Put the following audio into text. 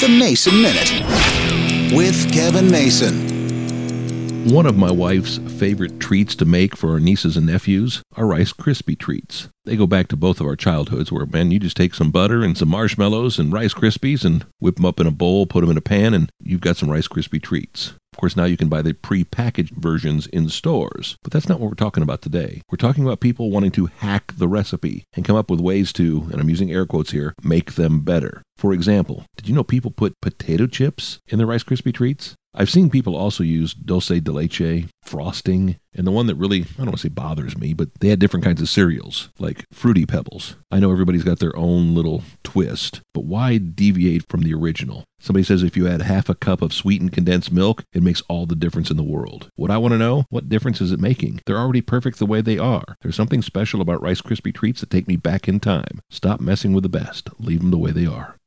The Mason Minute with Kevin Mason. One of my wife's favorite treats to make for our nieces and nephews are Rice Krispie treats. They go back to both of our childhoods where, man, you just take some butter and some marshmallows and Rice Krispies and whip them up in a bowl, put them in a pan, and you've got some Rice Krispie treats. Course, now you can buy the pre-packaged versions in stores, but that's not what we're talking about today. We're talking about people wanting to hack the recipe and come up with ways to, and I'm using air quotes here, make them better. For example, did you know people put potato chips in their Rice Krispie treats? I've seen people also use dulce de leche, frosting, and the one that really, I don't want to say bothers me, but they had different kinds of cereals, like Fruity Pebbles. I know everybody's got their own little twist, but why deviate from the original? Somebody says if you add half a cup of sweetened condensed milk, it makes all the difference in the world. What I want to know, what difference is it making? They're already perfect the way they are. There's something special about Rice Krispie treats that take me back in time. Stop messing with the best. Leave them the way they are.